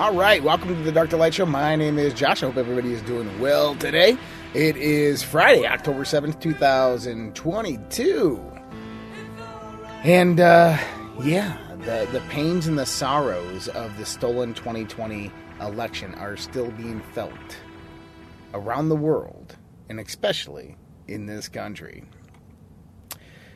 All right, welcome to the Dark Light Show. My name is Josh. I hope everybody is doing well today. It is Friday, October 7th, 2022. And, uh, yeah, the, the pains and the sorrows of the stolen 2020 election are still being felt around the world, and especially in this country.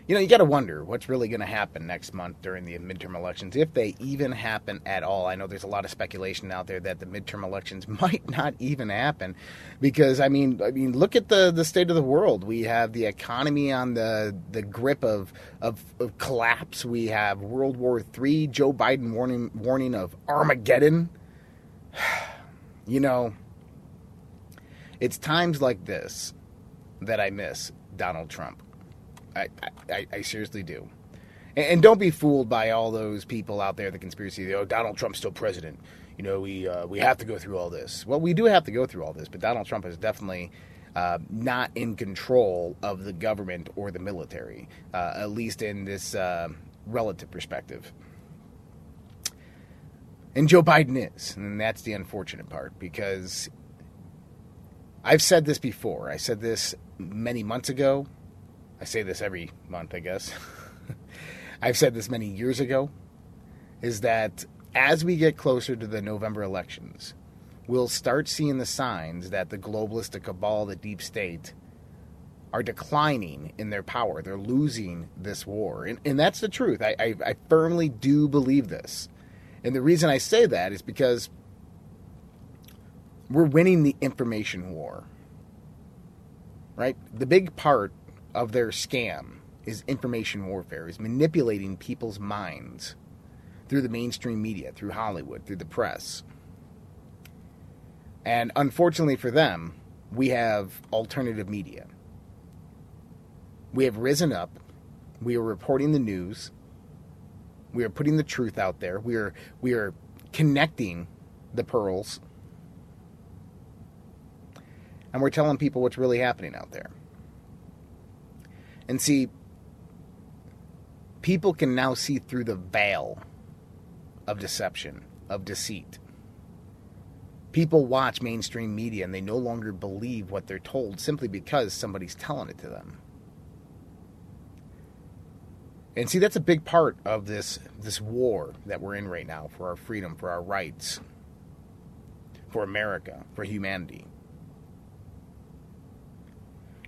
You know, you got to wonder what's really going to happen next month during the midterm elections, if they even happen at all. I know there's a lot of speculation out there that the midterm elections might not even happen, because I mean, I mean, look at the the state of the world. We have the economy on the the grip of of, of collapse. We have World War III. Joe Biden warning warning of Armageddon. You know, it's times like this that I miss Donald Trump. I, I, I seriously do. And, and, don't be fooled by all those people out there, the conspiracy. Oh, Donald Trump's still president. You know, we uh, we have to go through all this. Well, we do have to go through all this, but Donald Trump is definitely uh, not in control of the government or the military, uh, at least in this uh, relative perspective. And Joe Biden is, and that's the unfortunate part because I've said this before. I said this many months ago. I say this every month, I guess. I've said this many years ago, is that as we get closer to the November elections, we'll start seeing the signs that the globalists, the cabal, the deep state are declining in their power. They're losing this war. And, and that's the truth. I, I, I firmly do believe this. And the reason I say that is because we're winning the information war. Right? The big part of their scam is information warfare, is manipulating people's minds through the mainstream media, through Hollywood, through the press. And unfortunately for them, we have alternative media. We have risen up. We are reporting the news. We are putting the truth out there. We are we are connecting the pearls. And we're telling people what's really happening out there. And see, people can now see through the veil of deception, of deceit. People watch mainstream media and they no longer believe what they're told simply because somebody's telling it to them. And see, that's a big part of this, this war that we're in right now for our freedom, for our rights, for America, for humanity,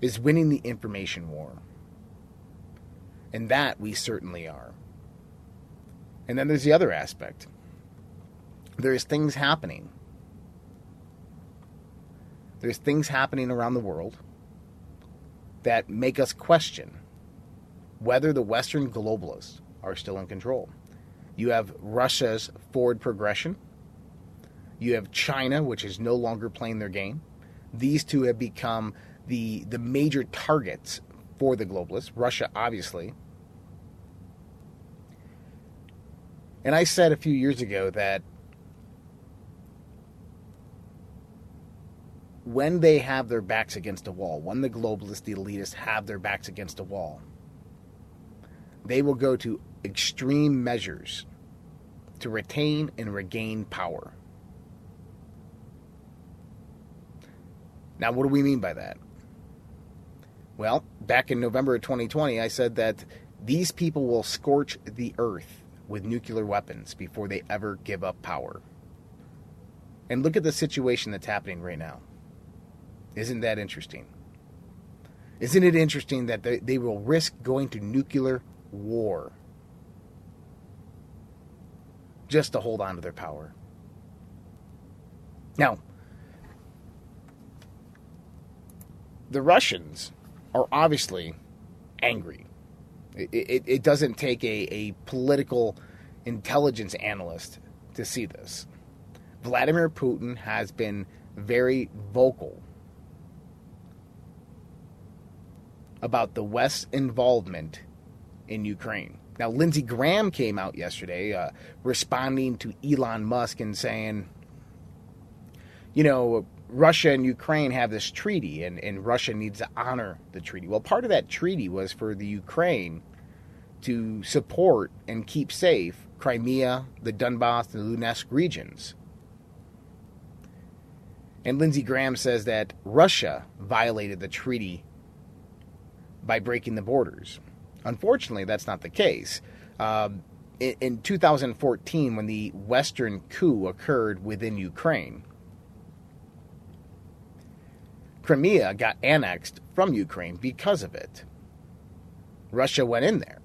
is winning the information war. And that we certainly are. And then there's the other aspect there's things happening. There's things happening around the world that make us question whether the Western globalists are still in control. You have Russia's forward progression. You have China, which is no longer playing their game. These two have become the, the major targets for the globalists. Russia, obviously, And I said a few years ago that when they have their backs against a wall, when the globalists, the elitists have their backs against a wall, they will go to extreme measures to retain and regain power. Now, what do we mean by that? Well, back in November of 2020, I said that these people will scorch the earth with nuclear weapons before they ever give up power. And look at the situation that's happening right now. Isn't that interesting? Isn't it interesting that they, they will risk going to nuclear war just to hold on to their power? Now, the Russians are obviously angry it, it, doesn't take a, a political intelligence analyst to see this. Vladimir Putin has been very vocal about the West's involvement in Ukraine. Now, Lindsey Graham came out yesterday uh, responding to Elon Musk and saying, you know, Russia and Ukraine have this treaty, and, and Russia needs to honor the treaty. Well, part of that treaty was for the Ukraine to support and keep safe Crimea, the Donbass, and the Luhansk regions. And Lindsey Graham says that Russia violated the treaty by breaking the borders. Unfortunately, that's not the case. Um, in, in 2014, when the Western coup occurred within Ukraine, Crimea got annexed from Ukraine because of it. Russia went in there.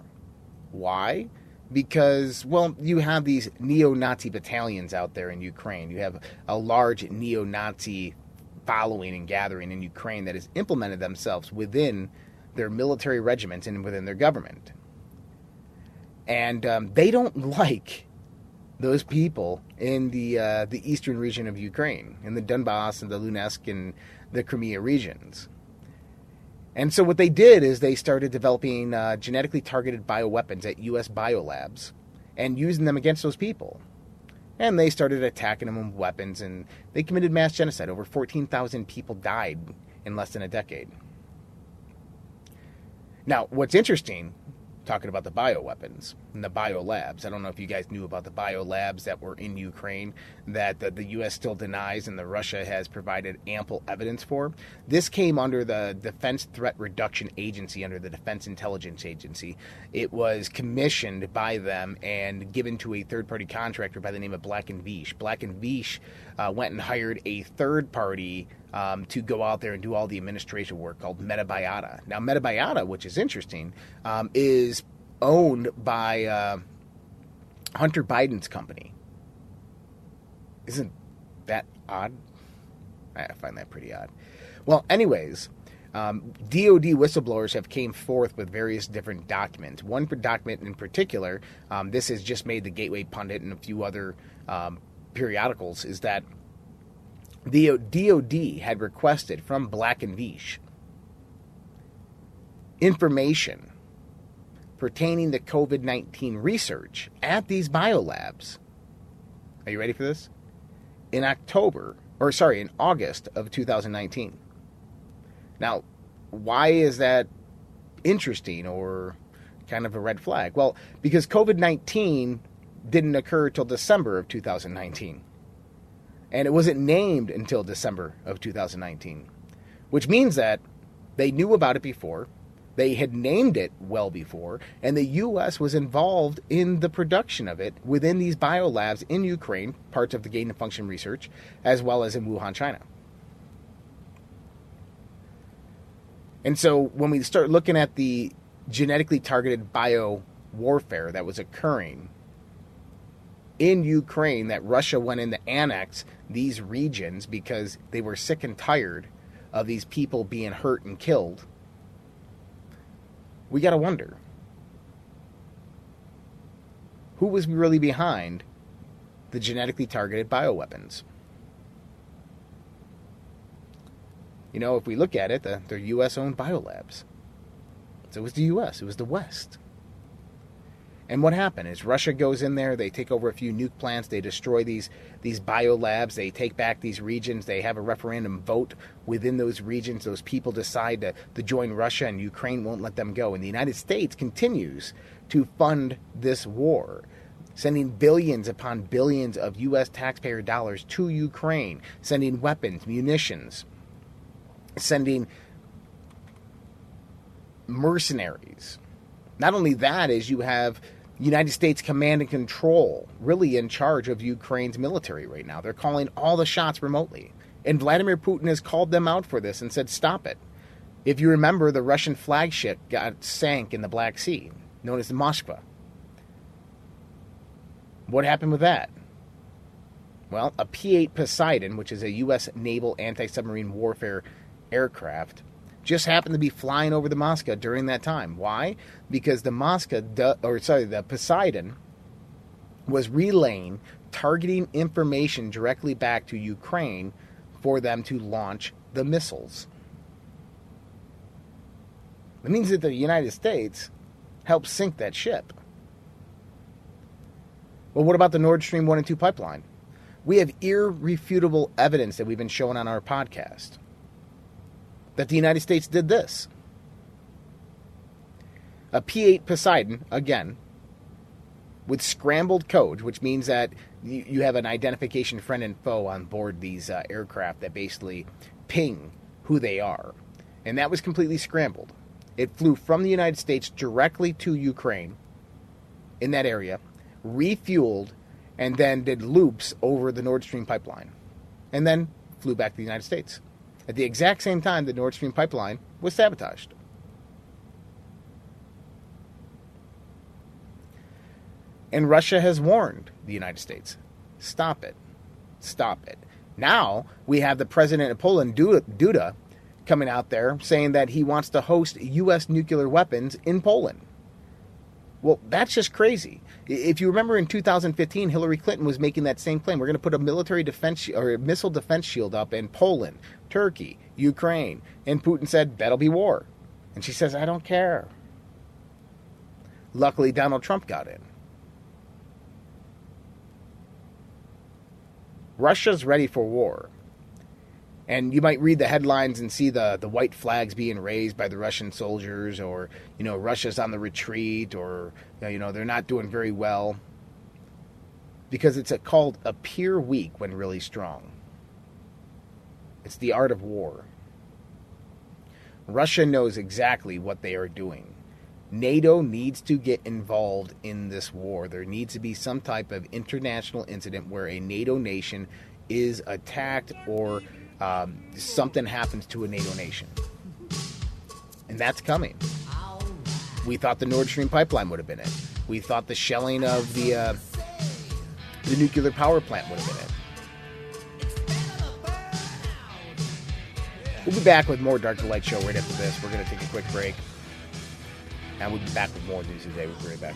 Why? Because, well, you have these neo Nazi battalions out there in Ukraine. You have a large neo Nazi following and gathering in Ukraine that has implemented themselves within their military regiments and within their government. And um, they don't like those people in the uh, the eastern region of Ukraine, in the Donbass and the Luhansk and the Crimea regions. And so what they did is they started developing uh, genetically targeted bioweapons at U.S. biolabs and using them against those people. And they started attacking them with weapons, and they committed mass genocide. Over 14,000 people died in less than a decade. Now, what's interesting, talking about the bioweapons and the biolabs, I don't know if you guys knew about the biolabs that were in Ukraine that the, the U.S. still denies and the Russia has provided ample evidence for. This came under the Defense Threat Reduction Agency, under the Defense Intelligence Agency. It was commissioned by them and given to a third party contractor by the name of Black and Veatch. Black and Veatch uh, went and hired a third party um, to go out there and do all the administration work called Metabiota. Now, Metabiota, which is interesting, um, is owned by uh, Hunter Biden's company. Isn't that odd? I find that pretty odd. Well, anyways, um, DoD whistleblowers have came forth with various different documents. One document in particular, um, this has just made the Gateway Pundit and a few other um, periodicals, is that the DoD had requested from Black and Veatch information pertaining to COVID 19 research at these biolabs. Are you ready for this? In October, or sorry, in August of 2019. Now, why is that interesting or kind of a red flag? Well, because COVID 19 didn't occur till December of 2019 and it wasn't named until December of 2019, which means that they knew about it before. They had named it well before, and the U.S. was involved in the production of it within these biolabs in Ukraine, parts of the gain of function research, as well as in Wuhan, China. And so when we start looking at the genetically targeted bio warfare that was occurring in Ukraine that Russia went in to annex these regions because they were sick and tired of these people being hurt and killed, we got to wonder who was really behind the genetically targeted bioweapons? You know, if we look at it, the, they're U.S. owned biolabs. So it was the U.S., it was the West. And what happened is Russia goes in there, they take over a few nuke plants, they destroy these these biolabs, they take back these regions, they have a referendum vote within those regions. Those people decide to, to join Russia, and Ukraine won't let them go. And the United States continues to fund this war sending billions upon billions of U.S. taxpayer dollars to Ukraine, sending weapons, munitions, sending mercenaries. Not only that, is you have United States command and control really in charge of Ukraine's military right now. They're calling all the shots remotely. And Vladimir Putin has called them out for this and said, stop it. If you remember, the Russian flagship got sank in the Black Sea, known as the Moskva. What happened with that? Well, a P 8 Poseidon, which is a U.S. naval anti submarine warfare aircraft, just happened to be flying over the Moskva during that time. Why? Because the Moskva, or sorry, the Poseidon was relaying targeting information directly back to Ukraine for them to launch the missiles. It means that the United States helped sink that ship. Well, what about the Nord Stream 1 and 2 pipeline? We have irrefutable evidence that we've been showing on our podcast that the United States did this. A P 8 Poseidon, again, with scrambled code, which means that you, have an identification friend and foe on board these uh, aircraft that basically ping who they are. And that was completely scrambled. It flew from the United States directly to Ukraine in that area, refueled, and then did loops over the Nord Stream pipeline, and then flew back to the United States. At the exact same time, the Nord Stream pipeline was sabotaged. And Russia has warned the United States stop it. Stop it. Now we have the president of Poland, Duda, coming out there saying that he wants to host U.S. nuclear weapons in Poland. Well, that's just crazy. If you remember in 2015, Hillary Clinton was making that same claim. We're going to put a military defense or missile defense shield up in Poland, Turkey, Ukraine. And Putin said, that'll be war. And she says, I don't care. Luckily, Donald Trump got in. Russia's ready for war. And you might read the headlines and see the, the white flags being raised by the Russian soldiers, or, you know, Russia's on the retreat, or, uh, you know, they're not doing very well. Because it's a, called appear weak when really strong. It's the art of war. Russia knows exactly what they are doing. NATO needs to get involved in this war. There needs to be some type of international incident where a NATO nation is attacked or um, something happens to a NATO nation. And that's coming. We thought the Nord Stream pipeline would have been it. We thought the shelling of the uh, the nuclear power plant would have been it. We'll be back with more Dark to Light Show right after this. We're going to take a quick break. And we'll be back with more news today. We'll be right back.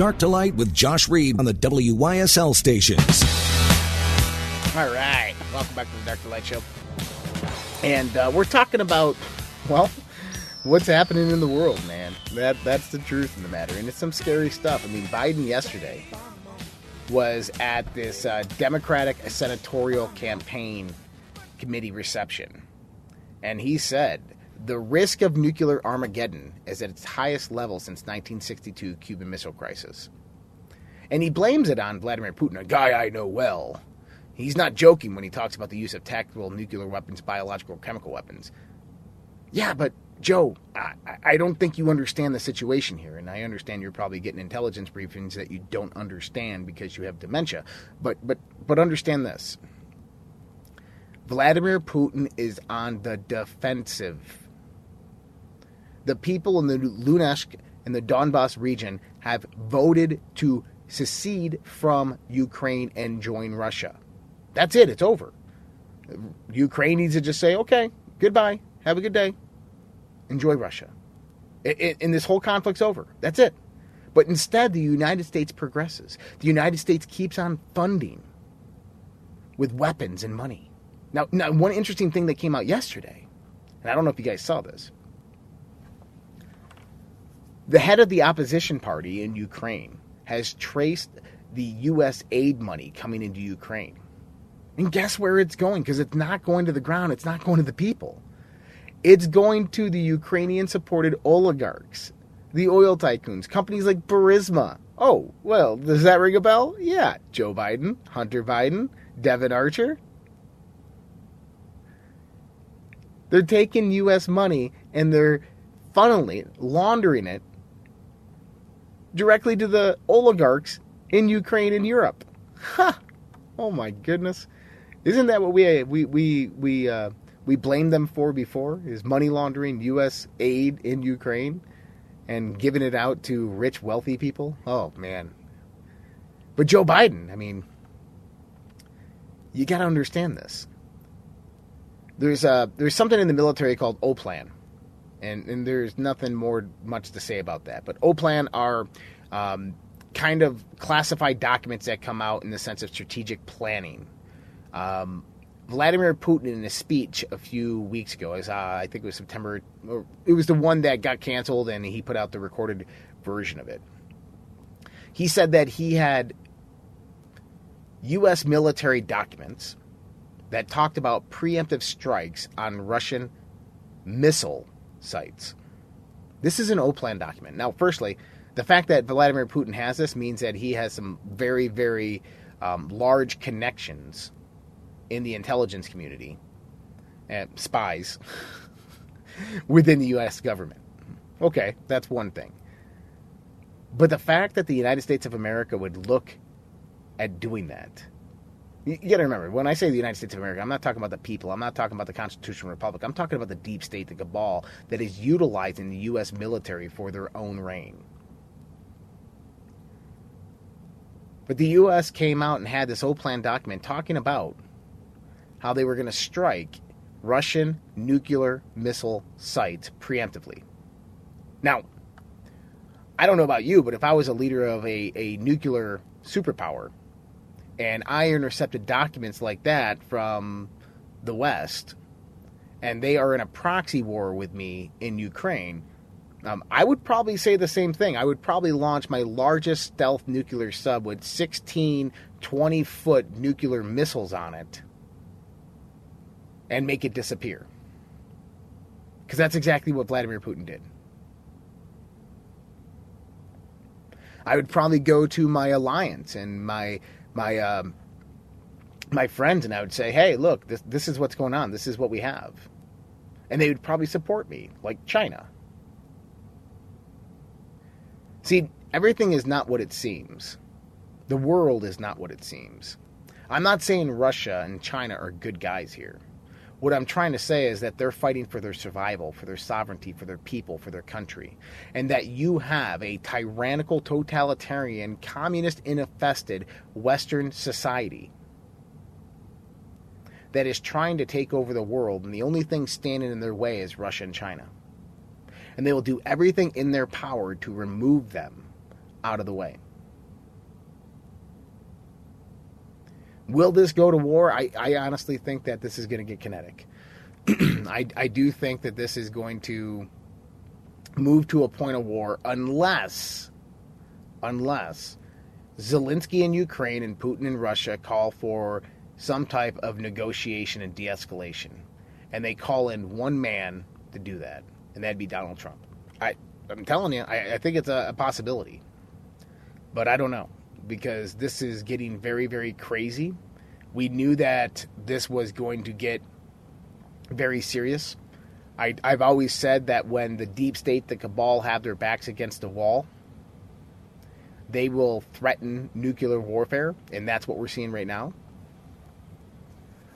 Dark to Light with Josh Reed on the WYSL stations. All right. Welcome back to the Dark to Light Show. And uh, we're talking about, well, what's happening in the world, man. That that's the truth in the matter, and it's some scary stuff. I mean, Biden yesterday was at this uh, Democratic senatorial campaign committee reception, and he said the risk of nuclear Armageddon is at its highest level since 1962 Cuban Missile Crisis, and he blames it on Vladimir Putin, a guy I know well. He's not joking when he talks about the use of tactical nuclear weapons, biological, chemical weapons. Yeah, but Joe, I, I don't think you understand the situation here, and I understand you're probably getting intelligence briefings that you don't understand because you have dementia. But but but understand this: Vladimir Putin is on the defensive. The people in the Luhansk and the Donbass region have voted to secede from Ukraine and join Russia. That's it. It's over. Ukraine needs to just say, okay, goodbye. Have a good day. Enjoy Russia. And this whole conflict's over. That's it. But instead, the United States progresses. The United States keeps on funding with weapons and money. Now, now, one interesting thing that came out yesterday, and I don't know if you guys saw this. The head of the opposition party in Ukraine has traced the U.S. aid money coming into Ukraine. And guess where it's going? Because it's not going to the ground, it's not going to the people. It's going to the Ukrainian supported oligarchs, the oil tycoons, companies like Burisma. Oh, well, does that ring a bell? Yeah. Joe Biden, Hunter Biden, Devon Archer. They're taking U.S. money and they're funneling, laundering it directly to the oligarchs in Ukraine and Europe. Ha! Oh my goodness. Isn't that what we we we we uh, we blamed them for before? Is money laundering U.S. aid in Ukraine and giving it out to rich, wealthy people? Oh man! But Joe Biden, I mean, you got to understand this. There's uh there's something in the military called OPLAN, and and there's nothing more much to say about that. But OPLAN are um, kind of classified documents that come out in the sense of strategic planning um, Vladimir Putin, in a speech a few weeks ago, as uh, I think it was September, it was the one that got canceled, and he put out the recorded version of it. He said that he had U.S. military documents that talked about preemptive strikes on Russian missile sites. This is an OPLAN document. Now, firstly, the fact that Vladimir Putin has this means that he has some very, very um, large connections in the intelligence community and spies within the U.S. government. Okay, that's one thing. But the fact that the United States of America would look at doing that, you, got to remember, when I say the United States of America, I'm not talking about the people. I'm not talking about the Constitutional Republic. I'm talking about the deep state, the cabal that is utilizing the U.S. military for their own reign. But the U.S. came out and had this OPLAN document talking about how they were going to strike Russian nuclear missile sites preemptively. Now, I don't know about you, but if I was a leader of a, a nuclear superpower and I intercepted documents like that from the West and they are in a proxy war with me in Ukraine, um, I would probably say the same thing. I would probably launch my largest stealth nuclear sub with 16 20 foot nuclear missiles on it and make it disappear. Because that's exactly what Vladimir Putin did. I would probably go to my alliance and my my um, my friends, and I would say, "Hey, look, this this is what's going on. This is what we have," and they would probably support me, like China. See, everything is not what it seems. The world is not what it seems. I'm not saying Russia and China are good guys here. What I'm trying to say is that they're fighting for their survival, for their sovereignty, for their people, for their country. And that you have a tyrannical, totalitarian, communist infested Western society that is trying to take over the world, and the only thing standing in their way is Russia and China. And they will do everything in their power to remove them out of the way. Will this go to war? I, I honestly think that this is going to get kinetic. I, I do think that this is going to move to a point of war unless, unless Zelensky in Ukraine and Putin in Russia call for some type of negotiation and de escalation. And they call in one man to do that, and that'd be Donald Trump. I, I'm telling you, I, I think it's a, a possibility. But I don't know, because this is getting very, very crazy. We knew that this was going to get very serious. I, I've always said that when the deep state, the cabal, have their backs against the wall, they will threaten nuclear warfare, and that's what we're seeing right now.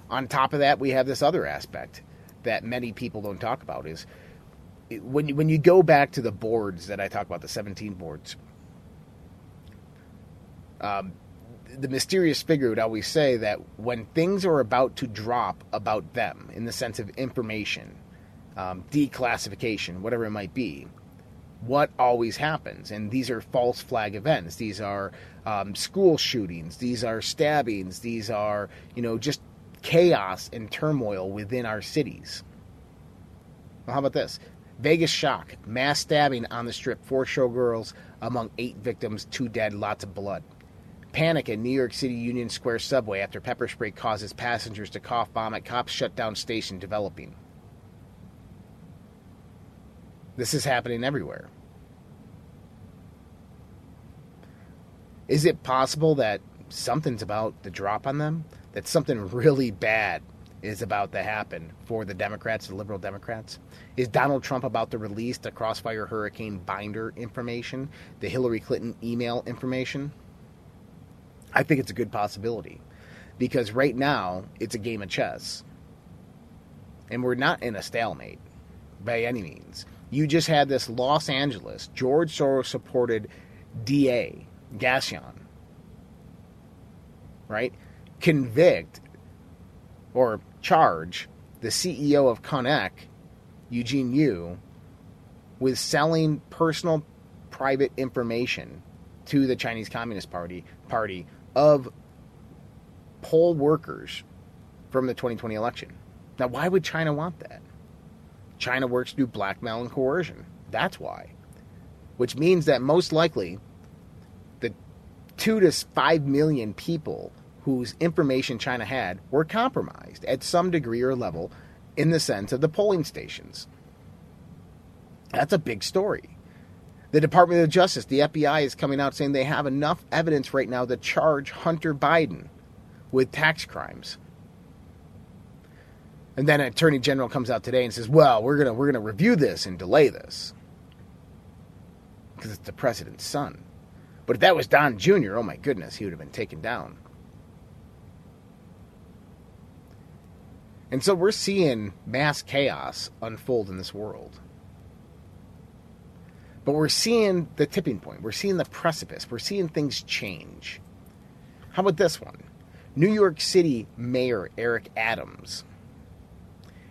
On top of that, we have this other aspect that many people don't talk about is when you, when you go back to the boards that I talk about, the 17 boards, um, the mysterious figure would always say that when things are about to drop about them, in the sense of information, um, declassification, whatever it might be, what always happens. And these are false flag events. These are um, school shootings. These are stabbings. These are, you know, just chaos and turmoil within our cities. Well, how about this? Vegas shock, mass stabbing on the strip, four showgirls among eight victims, two dead, lots of blood. Panic at New York City Union Square subway after pepper spray causes passengers to cough bomb at cops shut down station developing. This is happening everywhere. Is it possible that something's about to drop on them? That something really bad is about to happen for the Democrats, the liberal Democrats? Is Donald Trump about to release the Crossfire Hurricane binder information, the Hillary Clinton email information? I think it's a good possibility because right now it's a game of chess. And we're not in a stalemate by any means. You just had this Los Angeles, George Soros supported DA, Gascón, right? Convict or charge the CEO of Konnech, Eugene Yu, with selling personal private information to the Chinese Communist Party party of poll workers from the 2020 election. Now, why would China want that? China works through blackmail and coercion. That's why. Which means that most likely the two to five million people whose information China had were compromised at some degree or level in the sense of the polling stations. That's a big story. The Department of Justice, the FBI, is coming out saying they have enough evidence right now to charge Hunter Biden with tax crimes. And then Attorney General comes out today and says, "Well, we're gonna we're gonna review this and delay this because it's the president's son." But if that was Don Jr., oh my goodness, he would have been taken down. And so we're seeing mass chaos unfold in this world. But we're seeing the tipping point. We're seeing the precipice. We're seeing things change. How about this one? New York City Mayor Eric Adams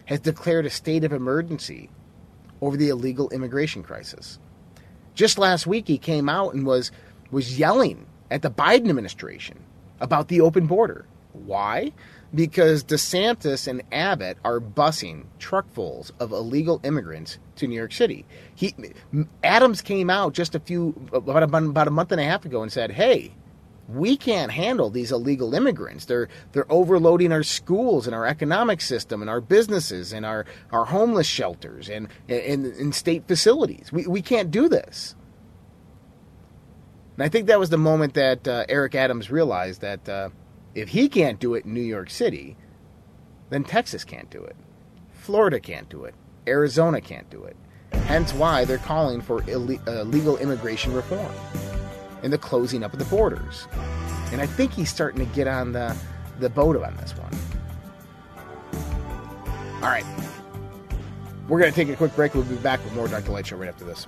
has declared a state of emergency over the illegal immigration crisis. Just last week, he came out and was, was yelling at the Biden administration about the open border. Why? Because DeSantis and Abbott are busing truckfuls of illegal immigrants to New York City. He Adams came out just a few about a, about a month and a half ago and said, "Hey, we can't handle these illegal immigrants. They're they're overloading our schools and our economic system and our businesses and our, our homeless shelters and and, and state facilities. We we can't do this." And I think that was the moment that uh, Eric Adams realized that uh, if he can't do it in New York City, then Texas can't do it. Florida can't do it. Arizona can't do it. Hence why they're calling for Ill- uh, legal immigration reform and the closing up of the borders. And I think he's starting to get on the, the boat on this one. All right. We're going to take a quick break. We'll be back with more Dark Light Show right after this.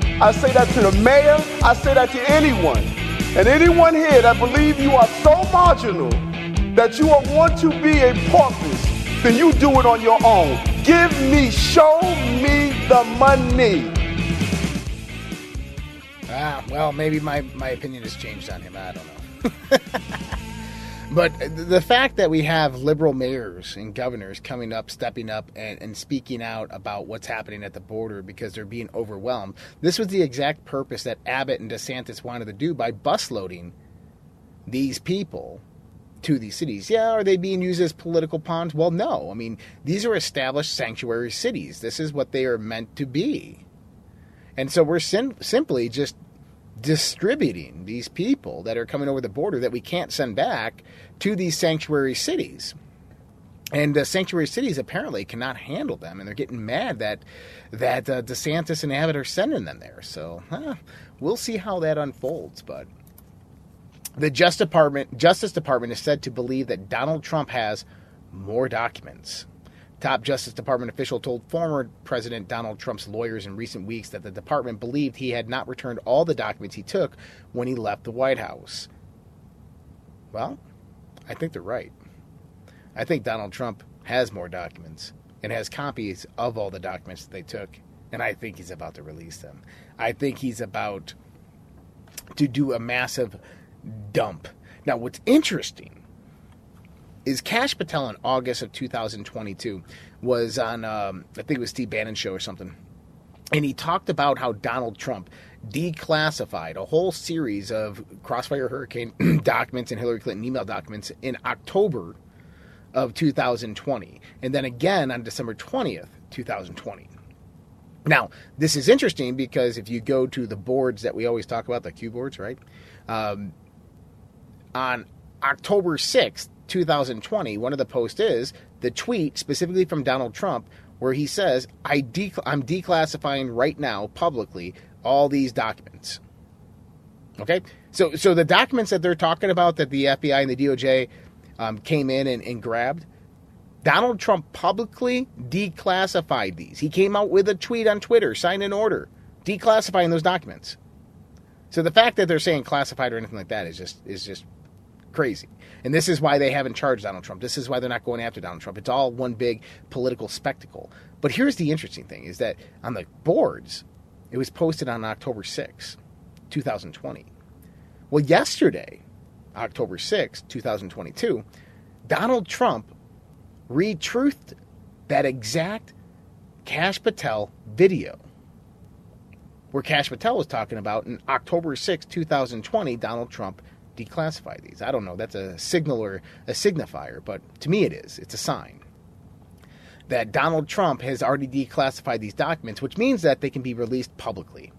I say that to the mayor, I say that to anyone. And anyone here that believe you are so marginal that you are want to be a porpoise, then you do it on your own. Give me, show me the money. Ah, well, maybe my, my opinion has changed on him. I don't know. but the fact that we have liberal mayors and governors coming up, stepping up, and, and speaking out about what's happening at the border because they're being overwhelmed, this was the exact purpose that Abbott and DeSantis wanted to do by busloading these people to these cities. Yeah, are they being used as political pawns? Well, no. I mean, these are established sanctuary cities. This is what they are meant to be. And so we're sim- simply just distributing these people that are coming over the border that we can't send back to these sanctuary cities. And uh, sanctuary cities apparently cannot handle them, and they're getting mad that that uh, DeSantis and Abbott are sending them there. So uh, we'll see how that unfolds. But the Justice Department, Justice Department is said to believe that Donald Trump has more documents. Top Justice Department official told former President Donald Trump's lawyers in recent weeks that the department believed he had not returned all the documents he took when he left the White House. Well, I think they're right. I think Donald Trump has more documents and has copies of all the documents they took, and I think he's about to release them. I think he's about to do a massive dump. Now, what's interesting is Kash Patel in August of 2022 was on, um, I think it was Steve Bannon's show or something, and he talked about how Donald Trump declassified a whole series of Crossfire Hurricane documents and Hillary Clinton email documents in October of 2020, and then again on December 20th, 2020. Now, this is interesting because if you go to the boards that we always talk about, the Q boards, right? Um, on October 6th, 2020, one of the posts is the tweet specifically from Donald Trump where he says, I de- I'm declassifying right now publicly all these documents. Okay? So, so the documents that they're talking about that the FBI and the DOJ um, came in and, and grabbed, Donald Trump publicly declassified these. He came out with a tweet on Twitter, signed an order, declassifying those documents. So the fact that they're saying classified or anything like that is just is just crazy. And this is why they haven't charged Donald Trump. This is why they're not going after Donald Trump. It's all one big political spectacle. But here's the interesting thing is that on the boards, it was posted on October 6, 2020. Well, yesterday, October 6, 2022, Donald Trump retruthed that exact Kash Patel video where Kash Patel was talking about in October 6, 2020, Donald Trump declassify these. I don't know. That's a signal or a signifier, but to me it is. It's a sign that Donald Trump has already declassified these documents, which means that they can be released publicly.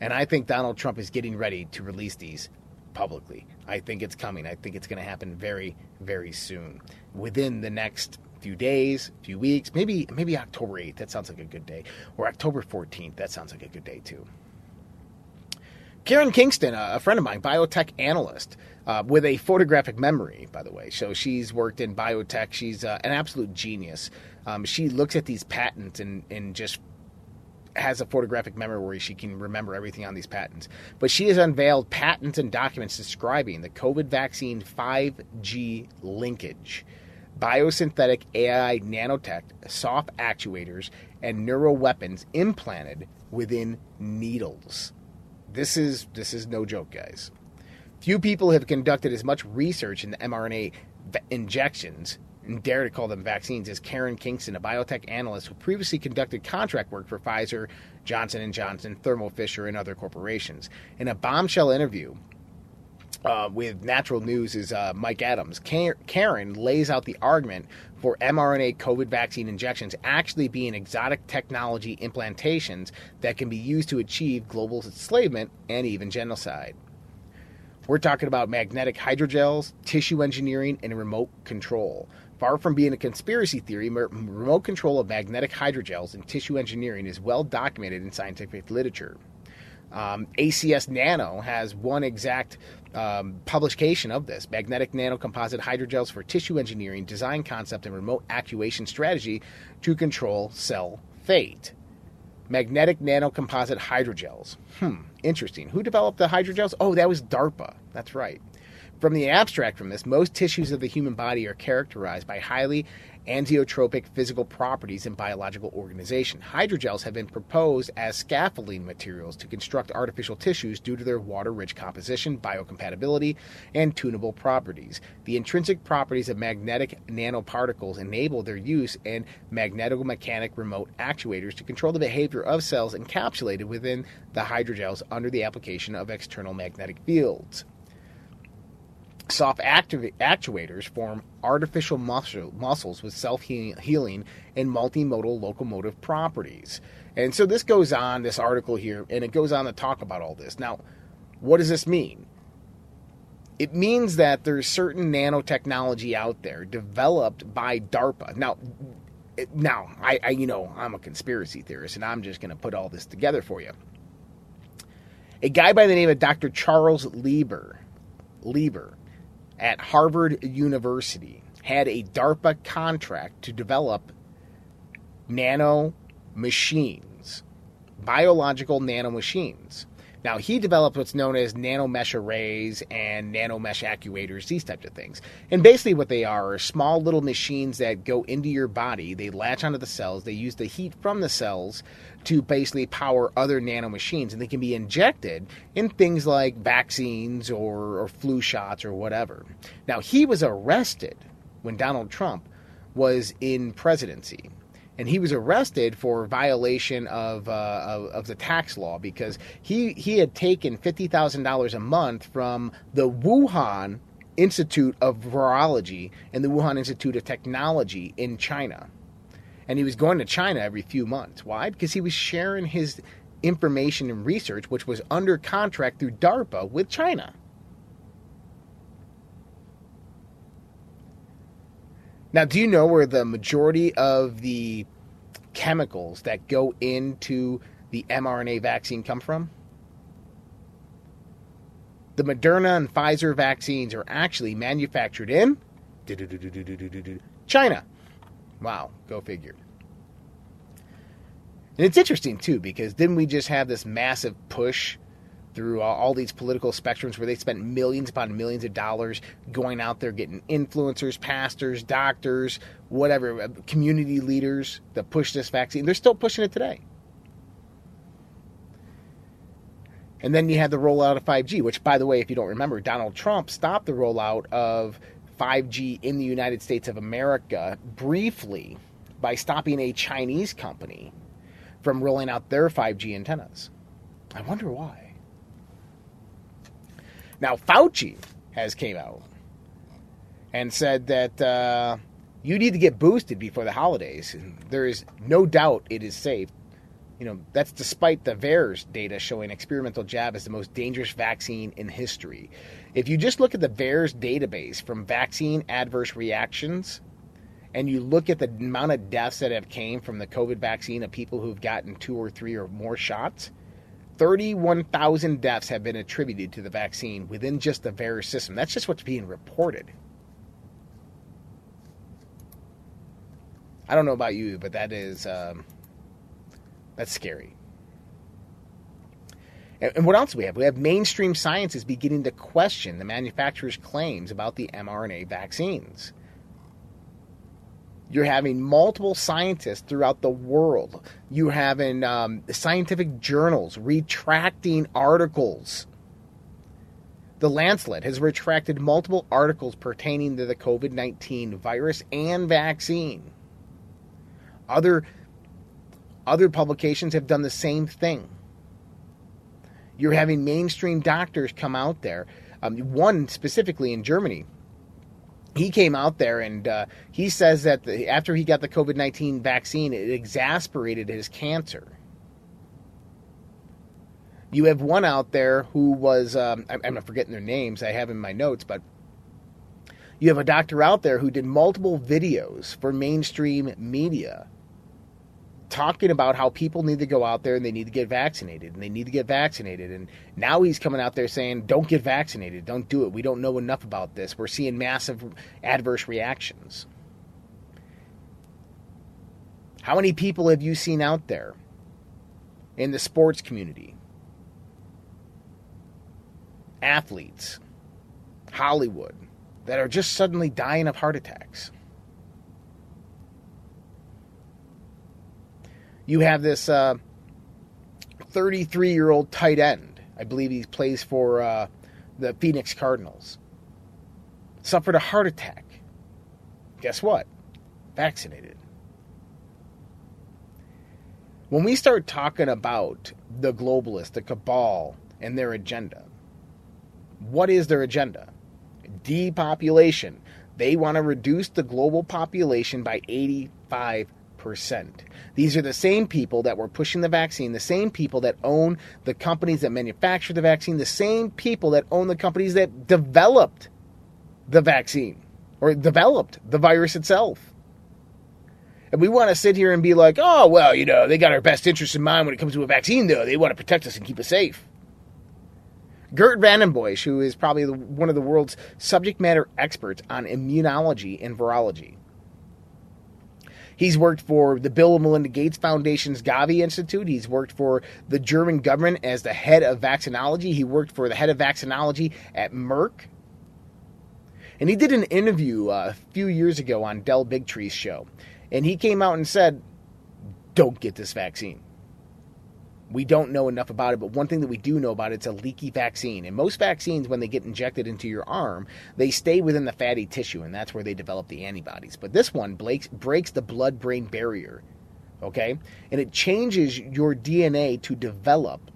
And I think Donald Trump is getting ready to release these publicly. I think it's coming. I think it's going to happen very, very soon. Within the next few days, few weeks, maybe maybe October 8th. That sounds like a good day. Or October 14th. That sounds like a good day too. Karen Kingston, a friend of mine, biotech analyst, uh, with a photographic memory, by the way. So she's worked in biotech. She's uh, an absolute genius. Um, she looks at these patents and, and just has a photographic memory where she can remember everything on these patents. But she has unveiled patents and documents describing the COVID vaccine 5G linkage, biosynthetic AI nanotech, soft actuators, and neuroweapons implanted within needles. This is this is no joke, guys. Few people have conducted as much research in the mRNA v- injections and dare to call them vaccines as Karen Kingston, a biotech analyst who previously conducted contract work for Pfizer, Johnson & Johnson, Thermo Fisher, and other corporations. In a bombshell interview uh, with Natural News is uh, Mike Adams. Karen lays out the argument for mRNA COVID vaccine injections actually being exotic technology implantations that can be used to achieve global enslavement and even genocide. We're talking about magnetic hydrogels, tissue engineering, and remote control. Far from being a conspiracy theory, remote control of magnetic hydrogels and tissue engineering is well documented in scientific literature. Um, ACS Nano has one exact um, publication of this magnetic nanocomposite hydrogels for tissue engineering, design concept, and remote actuation strategy to control cell fate. Magnetic nanocomposite hydrogels. Hmm, interesting. Who developed the hydrogels? Oh, that was DARPA. That's right. From the abstract from this, most tissues of the human body are characterized by highly anisotropic physical properties and biological organization. Hydrogels have been proposed as scaffolding materials to construct artificial tissues due to their water rich composition, biocompatibility, and tunable properties. The intrinsic properties of magnetic nanoparticles enable their use in magnetomechanic remote actuators to control the behavior of cells encapsulated within the hydrogels under the application of external magnetic fields. Soft actuators form artificial muscle- muscles with self healing and multimodal locomotive properties. And so this goes on, this article here, and it goes on to talk about all this. Now, what does this mean? It means that there's certain nanotechnology out there developed by DARPA. Now, now I, I you know I'm a conspiracy theorist, and I'm just going to put all this together for you. A guy by the name of Dr. Charles Lieber, Lieber, at Harvard University had a DARPA contract to develop nano machines, biological nano machines. Now, he developed what's known as nanomesh arrays and nanomesh actuators, these types of things. And basically, what they are are small little machines that go into your body. They latch onto the cells, they use the heat from the cells to basically power other nano machines, and they can be injected in things like vaccines or, or flu shots or whatever. Now, he was arrested when Donald Trump was in presidency and he was arrested for violation of, uh, of, of the tax law because he he had taken fifty thousand dollars a month from the Wuhan Institute of Virology and the Wuhan Institute of Technology in China, and he was going to China every few months. Why? Because he was sharing his information and research, which was under contract through DARPA with China. Now, do you know where the majority of the chemicals that go into the mRNA vaccine come from? The Moderna and Pfizer vaccines are actually manufactured in China. Wow, go figure. And it's interesting too because didn't we just have this massive push through all, these political spectrums where they spent millions upon millions of dollars going out there getting influencers, pastors, doctors, whatever, uh, community leaders that push this vaccine. They're still pushing it today. And then you had the rollout of 5G, which, by the way, if you don't remember, Donald Trump stopped the rollout of 5G in the United States of America briefly by stopping a Chinese company from rolling out their 5G antennas. I wonder why. Now Fauci has came out and said that uh, you need to get boosted before the holidays. There is no doubt it is safe. You know that's despite the VAERS data showing experimental jab is the most dangerous vaccine in history. If you just look at the VAERS database from vaccine adverse reactions, and you look at the amount of deaths that have came from the COVID vaccine of people who've gotten two or three or more shots, 31,000 deaths have been attributed to the vaccine within just the VAERS system. That's just what's being reported. I don't know about you, but that is um, that's scary. And, and what else do we have? We have mainstream science is beginning to question the manufacturer's claims about the mRNA vaccines. You're having multiple scientists throughout the world. You're having um, scientific journals retracting articles. The Lancet has retracted multiple articles pertaining to the COVID 19 virus and vaccine. Other, other publications have done the same thing. You're having mainstream doctors come out there. Um, one specifically in Germany he came out there and uh, he says that the, after he got the COVID 19 vaccine, it exasperated his cancer. You have one out there who was, um, I'm, I'm forgetting their names, I have in my notes, but you have a doctor out there who did multiple videos for mainstream media talking about how people need to go out there and they need to get vaccinated and they need to get vaccinated. And now he's coming out there saying, don't get vaccinated. Don't do it. We don't know enough about this. We're seeing massive adverse reactions. How many people have you seen out there in the sports community? Athletes, Hollywood, that are just suddenly dying of heart attacks. You have this 33 uh, year old tight end. I believe he plays for uh, the Phoenix Cardinals. Suffered a heart attack. Guess what? Vaccinated. When we start talking about the globalists, the cabal, and their agenda, what is their agenda? Depopulation. They want to reduce the global population by 85 these are the same people that were pushing the vaccine, the same people that own the companies that manufacture the vaccine, the same people that own the companies that developed the vaccine or developed the virus itself. And we want to sit here and be like, oh, well, you know, they got our best interests in mind when it comes to a vaccine, though. They want to protect us and keep us safe. Geert Vanden Bossche, who is probably one of the world's subject matter experts on immunology and virology, He's worked for the Bill and Melinda Gates Foundation's Gavi Institute. He's worked for the German government as the head of vaccinology. He worked for the head of vaccinology at Merck. And he did an interview uh, a few years ago on Del Bigtree's show. And he came out and said, Don't get this vaccine. We don't know enough about it, but one thing that we do know about it, it's a leaky vaccine. And most vaccines, when they get injected into your arm, they stay within the fatty tissue, and that's where they develop the antibodies. But this one breaks, breaks the blood brain barrier, okay? And it changes your DNA to develop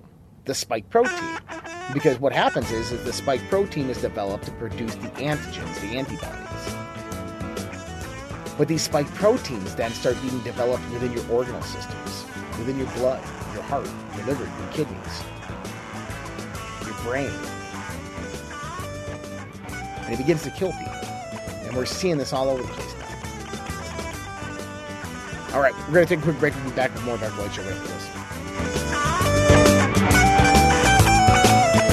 the spike protein. Because what happens is, is the spike protein is developed to produce the antigens, the antibodies. But these spike proteins then start being developed within your organelle systems, within your blood heart, your liver, your kidneys, your brain. And it begins to kill people. And we're seeing this all over the place now. All right, we're going to take a quick break. We'll be back with more Dark Light Show after this.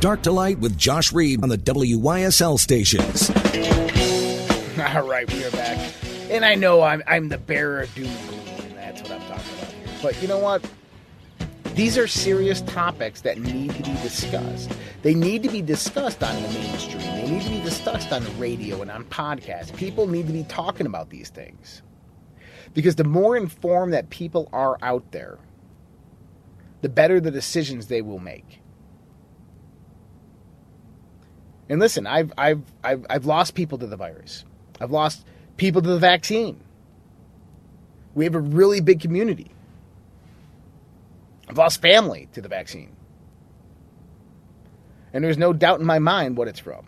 Dark to Light with Josh Reed on the WYSL stations. All right, we are back. And I know I'm, I'm the bearer of doom and gloom, and that's what I'm talking about here. But you know what? These are serious topics that need to be discussed. They need to be discussed on the mainstream. They need to be discussed on the radio and on podcasts. People need to be talking about these things. Because the more informed that people are out there, the better the decisions they will make. And listen, I've, I've, I've, I've lost people to the virus. I've lost people to the vaccine. We have a really big community. I've lost family to the vaccine. And there's no doubt in my mind what it's from.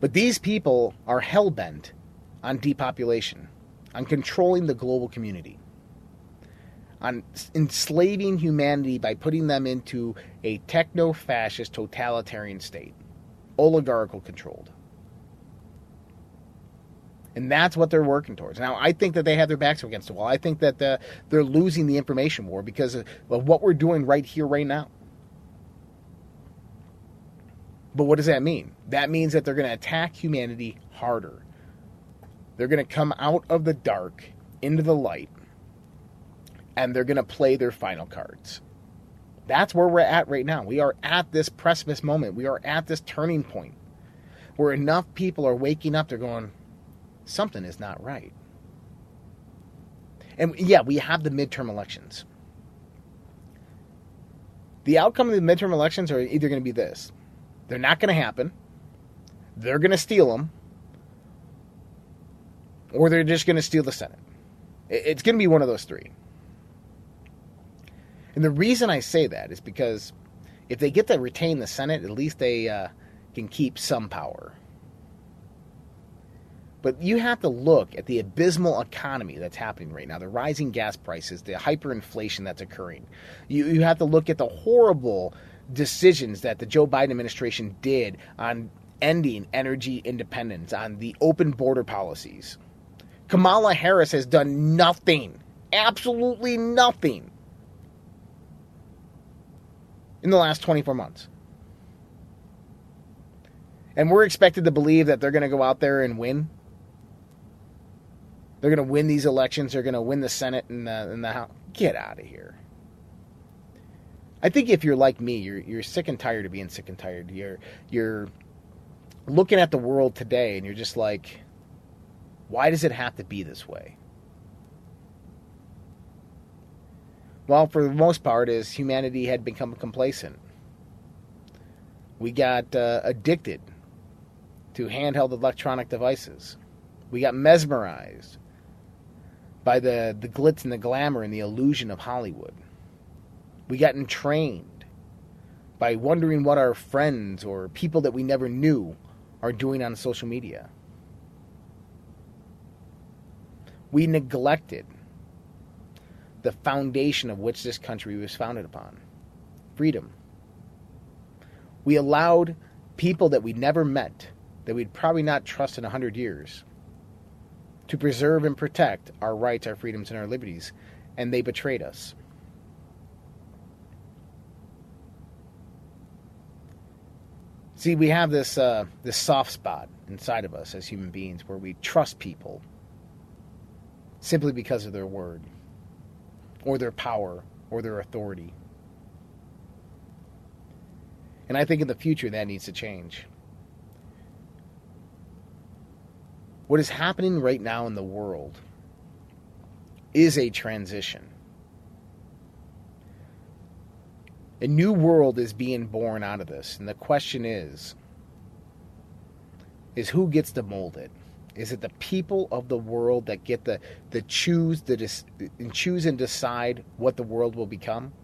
But these people are hell bent on depopulation, on controlling the global community, on enslaving humanity by putting them into a techno fascist totalitarian state, oligarchical controlled. And that's what they're working towards. Now, I think that they have their backs against the wall. I think that the, they're losing the information war because of what we're doing right here, right now. But what does that mean? That means that they're going to attack humanity harder. They're going to come out of the dark into the light and they're going to play their final cards. That's where we're at right now. We are at this precipice moment. We are at this turning point where enough people are waking up. They're going, something is not right. And yeah, we have the midterm elections. The outcome of the midterm elections are either going to be this they're not going to happen, they're going to steal them, or they're just going to steal the Senate. It's going to be one of those three. And the reason I say that is because if they get to retain the Senate, at least they uh, can keep some power. But you have to look at the abysmal economy that's happening right now, the rising gas prices, the hyperinflation that's occurring. You, you have to look at the horrible decisions that the Joe Biden administration did on ending energy independence, on the open border policies. Kamala Harris has done nothing, absolutely nothing, in the last 24 months. And we're expected to believe that they're going to go out there and win. They're going to win these elections. They're going to win the Senate and the, and the House. Get out of here. I think if you're like me, you're you're sick and tired of being sick and tired. You're you're looking at the world today and you're just like, why does it have to be this way? Well, for the most part, is humanity had become complacent. We got uh, addicted to handheld electronic devices. We got mesmerized by the, the glitz and the glamour and the illusion of Hollywood. We got entrained by wondering what our friends or people that we never knew are doing on social media. We neglected the foundation of which this country was founded upon freedom. We allowed people that we never met, that we'd probably not trust in a hundred years, to preserve and protect our rights, our freedoms, and our liberties, and they betrayed us. See, we have this uh, this soft spot inside of us as human beings where we trust people simply because of their word, or their power, or their authority. And I think in the future that needs to change. What is happening right now in the world is a transition. A new world is being born out of this. And the question is is who gets to mold it? Is it the people of the world that get the, the choose the and choose and decide what the world will become?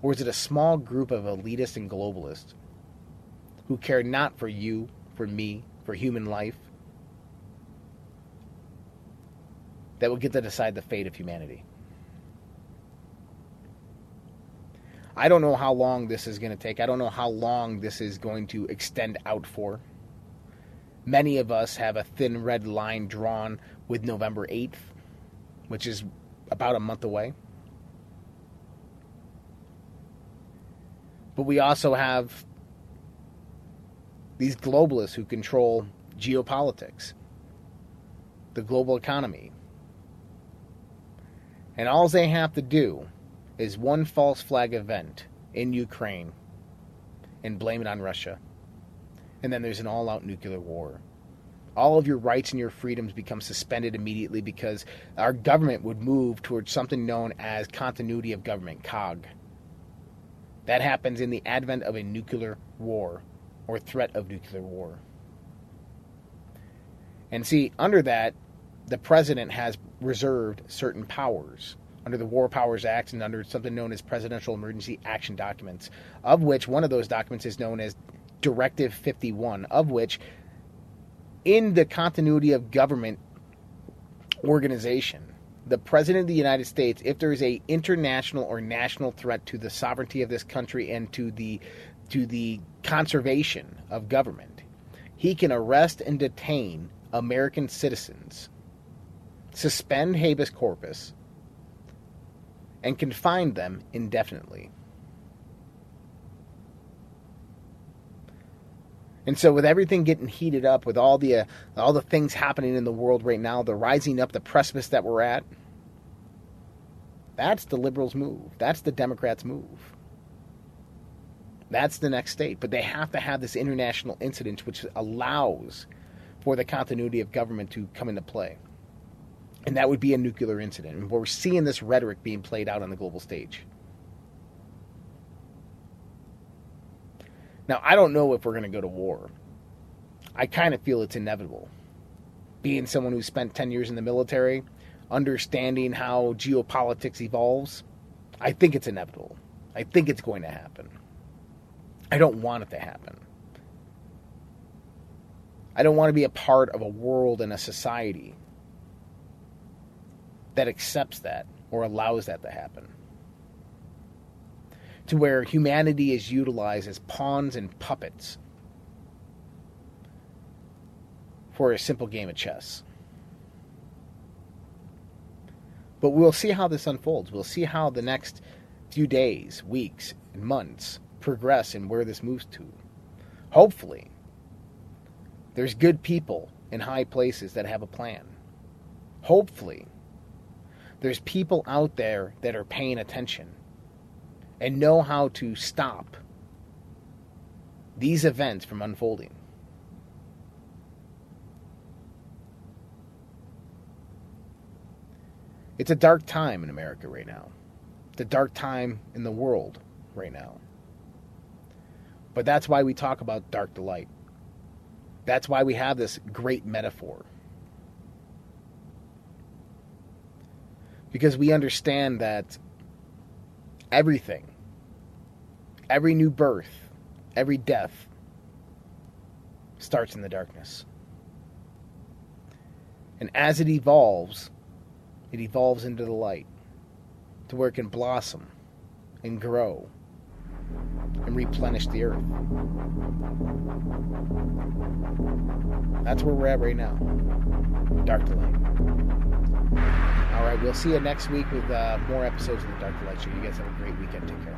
Or is it a small group of elitists and globalists who care not for you, for me, for human life, that will get to decide the fate of humanity? I don't know how long this is going to take. I don't know how long this is going to extend out for many of us have a thin red line drawn with November 8th, which is about a month away. But we also have these globalists who control geopolitics, the global economy. And all they have to do is one false flag event in Ukraine and blame it on Russia. And then there's an all out nuclear war. All of your rights and your freedoms become suspended immediately because our government would move towards something known as continuity of government, COG. That happens in the advent of a nuclear war or threat of nuclear war. And see, under that, the president has reserved certain powers under the War Powers Act and under something known as Presidential Emergency Action Documents, of which one of those documents is known as Directive 51, of which, in the continuity of government organization, the President of the United States, if there is a international or national threat to the sovereignty of this country and to the to the conservation of government, he can arrest and detain American citizens, suspend habeas corpus, and confine them indefinitely. And so, with everything getting heated up, with all the uh, all the things happening in the world right now, the rising up, the precipice that we're at, that's the liberals' move. That's the Democrats' move. That's the next state. But they have to have this international incident, which allows for the continuity of government to come into play and that would be a nuclear incident. And we're seeing this rhetoric being played out on the global stage. Now, I don't know if we're going to go to war. I kind of feel it's inevitable. Being someone who spent 10 years in the military, understanding how geopolitics evolves, I think it's inevitable. I think it's going to happen. I don't want it to happen. I don't want to be a part of a world and a society that accepts that or allows that to happen. To where humanity is utilized as pawns and puppets for a simple game of chess. But we'll see how this unfolds. We'll see how the next few days, weeks, and months progress and where this moves to. Hopefully, there's good people in high places that have a plan. Hopefully, there's people out there that are paying attention and know how to stop these events from unfolding. It's a dark time in America right now. It's a dark time in the world right now. But that's why we talk about dark to light. That's why we have this great metaphor. because we understand that everything, every new birth, every death starts in the darkness. And as it evolves, it evolves into the light to where it can blossom and grow and replenish the earth. That's where we're at right now. Dark to light. All right, we'll see you next week with uh, more episodes of the Dark Light Show. You guys have a great weekend. Take care.